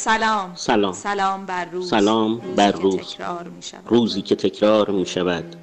سلام. سلام. سلام بر روز سلام روزی بر که روز. تکرار می شود. روزی که تکرار می شود.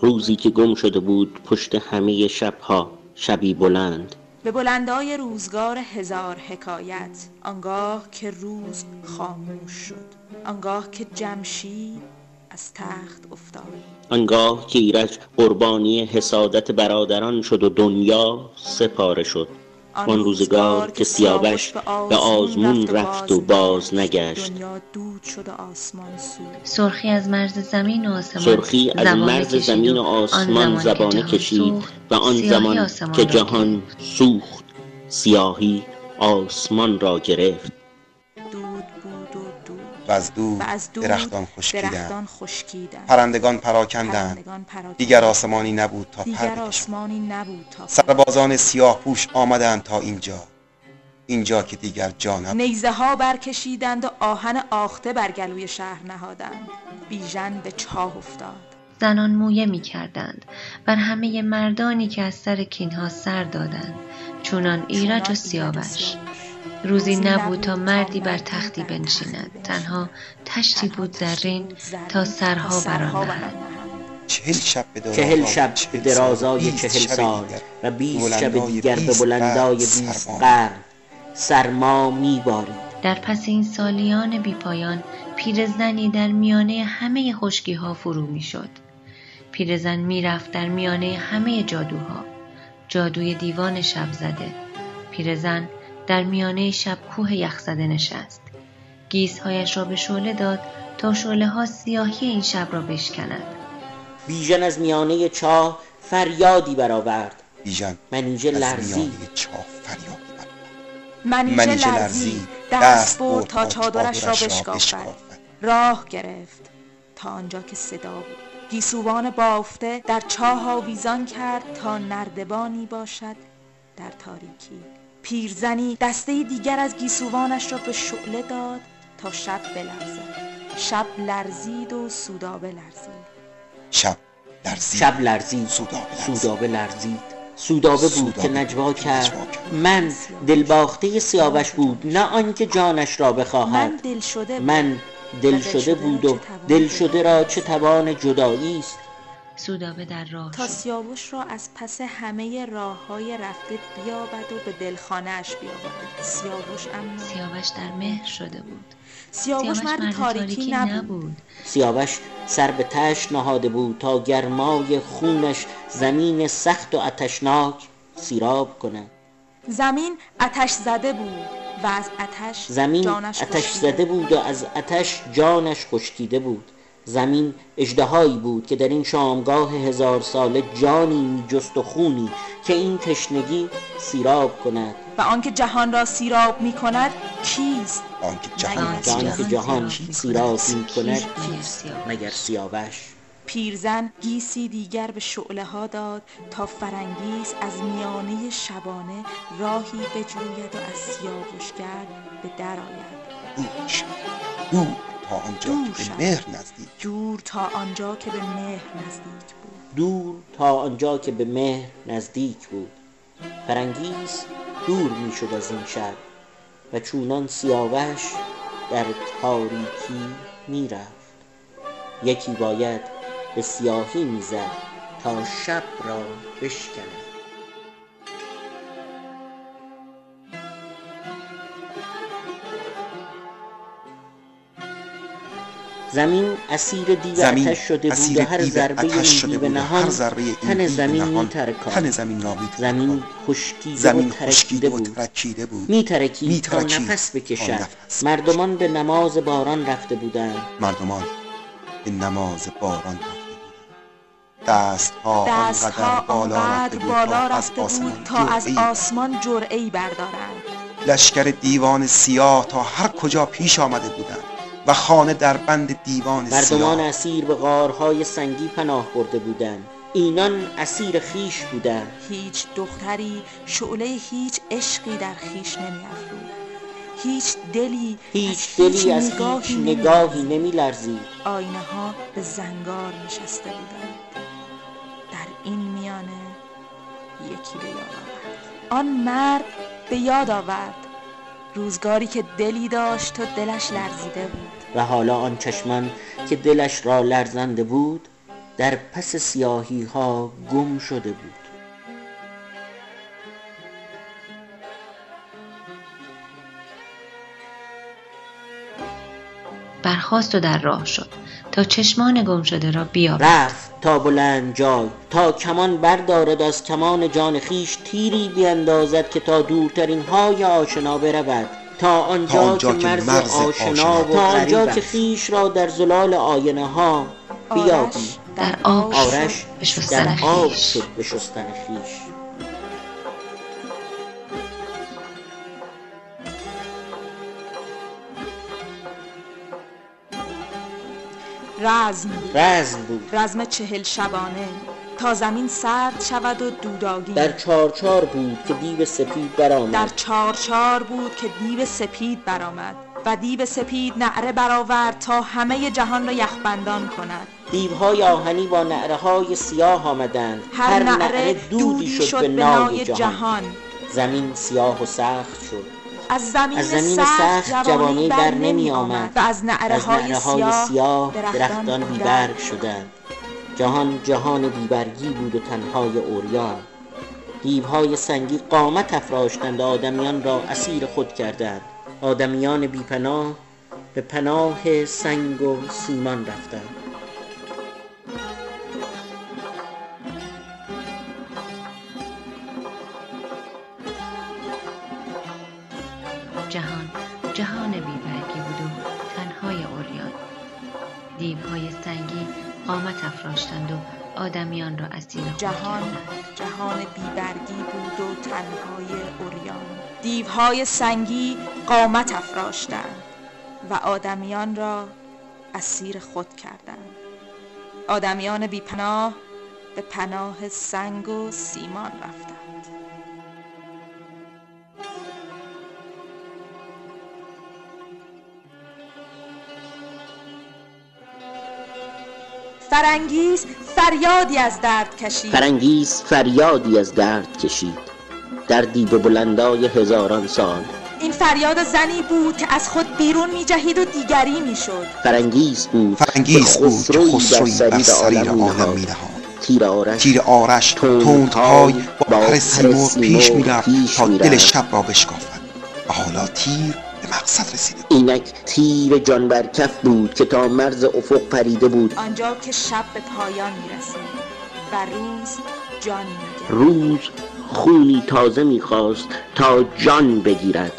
روزی که گم شده بود پشت همه شبها. شبی بلند. به بلندای روزگار هزار حکایت. آنگاه که روز خاموش شد. آنگاه که جمشید از تخت افتاد. آنگاه که ایرج قربانی حسادت برادران شد و دنیا سپاره شد. آن روزگار که سیاوش به آزمون رفت و باز نگشت. سرخی از مرز زمین و آسمان سرخی از زبانه مرز کشید زمین و آن آسمان زمان که زبانه جهان کشید و آن زمان که جهان. سوخت سیاهی آسمان را گرفت. و از دور و از دور درختان خشکیدند. پرندگان پراکندند. دیگر آسمانی نبود تا پر دیگر بکشد آسمانی نبود تا پر. سربازان سیاه پوش آمدند تا اینجا. اینجا که دیگر جا نبود. نیزه ها برکشیدند و آهن آخته بر گلوی شهر نهادند. بیژن به چاه افتاد. زنان مویه می کردند. بر همه مردانی که از سر کینها سر دادند. چونان ایرج و سیاوش. روزی نبود تا مردی بر تختی بنشیند تنها تشتی بود زرین تا سرها بر آن نهند چهل شب به درازای چهل شب به درازای چهل سال. و بیست شب دیگر به بیست بلندای بیست سرما. قرن سرما میبارید در پس این سالیان بیپایان پیرزنی در میانه همه خشکی ها فرو می شد. پیرزن می رفت در میانه همه جادوها. جادوی دیوان شب زده. پیرزن در میانه شب کوه یخزده نشست. گیسهایش را به شعله داد تا شعله ها سیاهی این شب را بشکند. بیژن از میانه چاه فریادی برآورد بیژن منیژه میانه چاه فریاد. منیژه لرزید دست برد تا چادرش را بشکافد بشکافد. راه گرفت تا آنجا که صدا بود گیسوان بافته در چاه آویزان کرد تا نردبانی باشد در تاریکی پیرزنی دسته دیگر از گیسوانش را به شعله داد تا شب بلرزد. شب لرزید و سودابه لرزید شب لرزید. شب لرزید. سودابه لرزید. سودابه لرزید سودابه بود سودابه که بود نجوا که کرد. نجوا کرد. من دلباخته سیاوش بود. نه آنکه جانش را من بخواهد دل شده من دل شده بود و دل شده را چه توان جدایی است. سودابه در راه تا. سیاوش را از پس همه راه های رفته بیابد و به دلخانهاش بیاورد سیاوش اما سیاوش در مهر شده بود. سیاوش مرد مرد تاریکی نبود سیاوش سر به تشت نهاده بود تا گرمای خونش زمین سخت و اتشناک سیراب کند زمین آتش زده بود و از آتش زمین جانش اتش. زده بود و از اتش جانش خشکیده بود زمین اژدهایی بود که در این شامگاه هزار ساله جانی می جست و خونی که این تشنگی سیراب کند. و آنکه جهان را سیراب می کند کیست؟ آنکه جهان که آنکه جهان سیراب سیراب می می کند. کیست؟ مگر سیاوش؟ مگر سیاوش پیرزن گیسی دیگر به شعله ها داد تا فرنگیز از میانه شبانه راهی بجوید و از سیاوشگر به در تا آنجا دور که. به مهر نزدیک دور تا آنجا که به مهر نزدیک بود. دور تا آنجا که به مهر نزدیک بود. فرنگیز دور می شد از این شب و چونان سیاوش در تاریکی می رفت. یکی باید به سیاهی می زد تا شب را بشکند. زمین اسیر دیو زمین آتش شده بود و هر ضربه این دیو نهان هر ضربه این تن زمین نهان میترکاند تن زمین را. زمین خشکیده و زمین خشکیده و بود. ترکیده بود. میترکید تا نفس بکشد. مردمان به نماز باران رفته بودند. مردمان به نماز باران رفته بودند. دست ها آنقدر بالا رفته بود بالا تا از رفته آسمان بود تا از جرعه‌ای. آسمان جرعی بردارند. لشکر دیوان سیاه تا هر کجا پیش آمده بودند. و خانه در بند دیوان مردمان سیاه. اسیر به غارهای سنگی پناه برده بودند. اینان اسیر خیش بودند. هیچ دختری شعله هیچ عشقی در خیش نمی افروخت هیچ دلی هیچ دلی از نگاهی هیچ نگاهی نمی لرزید آینه ها به زنگار نشسته بودند. در این میانه یکی به یاد آورد. آن مرد به یاد آورد. روزگاری که دلی داشت و دلش لرزیده بود. و حالا آن چشمان که دلش را لرزنده بود در پس سیاهی ها گم شده بود. برخاست و در راه شد تا چشمان گم شده را بیابد. رفت تا بلند جای تا کمان بردارد از کمان جان خیش تیری بیندازد که تا دورترین های آشنا برود. تا آنجا, تا آنجا که مرز, مرز آشنا آشنا و تا آنجا که. خیش را در زلال آینه ها بیابی آرش در آب آرش شد به شستن در آب. شد به شستن خیش. رزم بود. رزم بود. رزم چهل شبانه. تا زمین سرد شود و دوداگین در چارچار بود که دیو سپید برآمد. در چار چار بود که دیو سپید برآمد و دیو سپید نعره برآورد تا همه جهان را یخبندان کند. دیوهای آهنی با نعره های سیاه آمدند. هر نعره دودی شد به نای جهان. زمین سیاه و سخت شد. از زمین, از زمین سخت سخت جوانی بر نمی آمد. و از نعره از نعره های سیاه سیاه درختان درختان بیبرگ شدند. جهان جهان بیبرگی بود و تنهای اوریان دیوهای سنگی قامت افراشتند آدمیان را اسیر خود کردند. آدمیان بیپناه به پناه سنگ و سیمان رفتند. آدمیان را اسیر خود جهان کردند جهان بیبرگی بود و تنهای اوریان دیوهای سنگی قامت افراشتند و آدمیان را اسیر خود کردند. آدمیان بیپناه به پناه سنگ و سیمان رفتند. فرانگیز فریادی از درد کشید. فرانگیز فریادی از درد کشید. دردی به بلندای هزاران سال. این فریاد زنی بود که از خود بیرون می جهید و دیگری می شد فرانگیز بود فرانگیز که بود که خسروی بر سریر عالم می‌نهاد. می‌نهاد تیر آرش تیر آرش تندپای با پر سیمرغ پیش می‌رفت پیش تا دل. شب را بشکافد. و حالا تیر به مقصد رسیده بود. اینک تیر جان بر کف بود که تا مرز افق پریده بود. آنجا که شب به پایان می رسید و روز جان می گرفت. روز خونی تازه می‌خواست تا جان بگیرد.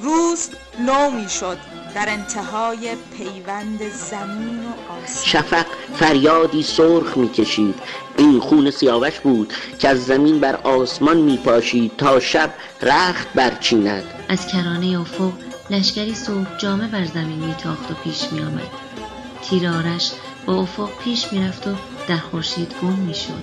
روز نو می شد در انتهای پیوند زمین و آسمان. شفق فریادی سرخ می‌کشید. این خون سیاوش بود که از زمین بر آسمان میپاشید تا شب رخت برچیند. از کرانه افق لشکری صبح جامه بر زمین میتاخت و پیش میآمد. تیر آرش با افق پیش می‌رفت و در خورشید گم می‌شد.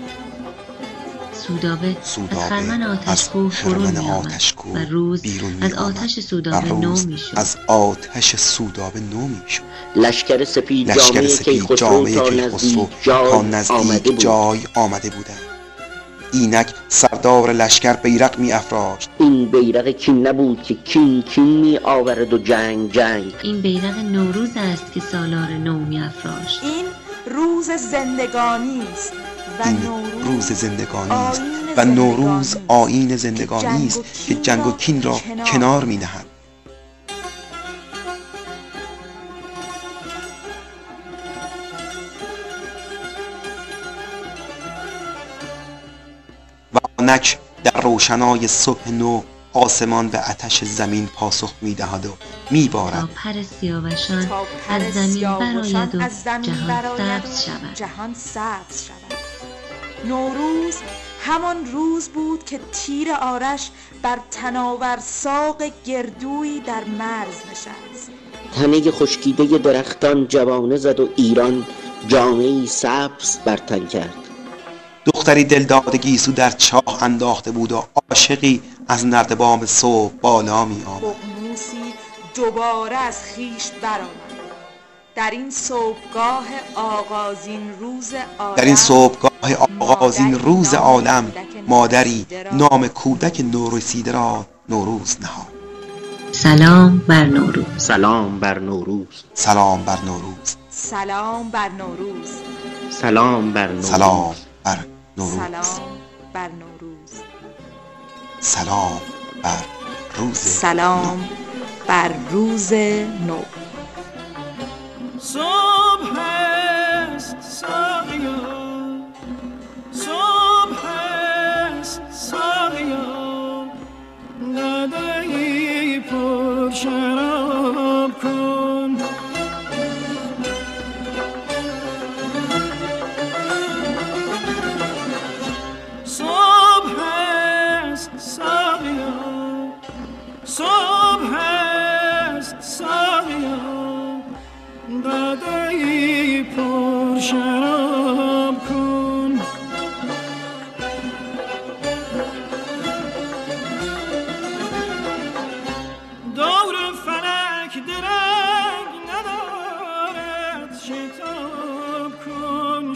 سودابه, سودابه از خرمن از آتشکوه فرو آتشکوه و روز بیرون از. آتش سودابه نو می‌شد. از آتش سودابه نو می‌شد. لشکر سپید جامعه کیخسرو تا نزدیک جای آمده بود. جای آمده بودند. اینک سردار لشکر بیرق می افراشت این بیرق کین نبود که کین کین می آورد و جنگ جنگ. این بیرق نوروز است که سالار نو میافراشت این روز زندگانی است و این نوروز روز زندگانی است آیین و نوروز که زندگانی است که جنگ و کین را کنار کنار می نهد آنک در روشنای صبح نو آسمان به آتش زمین پاسخ می دهد و می تا بارد پر سیاوشان تا پر از زمین برآید و جهان سبز شود. جهان سبز شود. نوروز همان روز بود که تیر آرش بر تناور ساق گردویی در مرز نشست. تنه خشکیده درختان جوانه زد و ایران جامعه سبز بر تن کرد. دختری دلداده گیسو در چاه انداخته بود و عاشقی از نردبام صبح بالا می آمد. بغنوسی دوباره از خیش برآمد. در این صبحگاه آغازین روز عالم در این صبحگاه آغازین مادری روز نام عالم مادری نام کودک نورسیده را نوروز نهاد. سلام بر نوروز. سلام بر نوروز. سلام بر نوروز. سلام بر نوروز. سلام بر نوروز. سلام بر نوروز. سلام بر نوروز. سلام بر روز. سلام بر روز نو.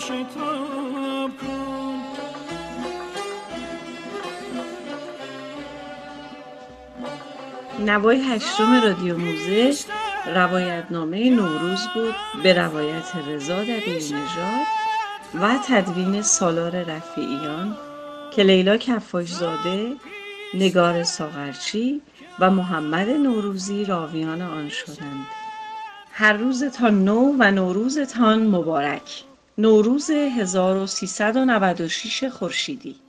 شتاب کن نوای هشتم رادیو موزه روایتنامه نوروز بود به روایت رضا دبیری نژاد و تدوین سالار رفیعیان که لیلا کفاشزاده، نگار ساغرچی و محمد نوروزی راویان آن شدند. هر روزتان نو و نوروزتان مبارک. نوروز 1396 خورشیدی.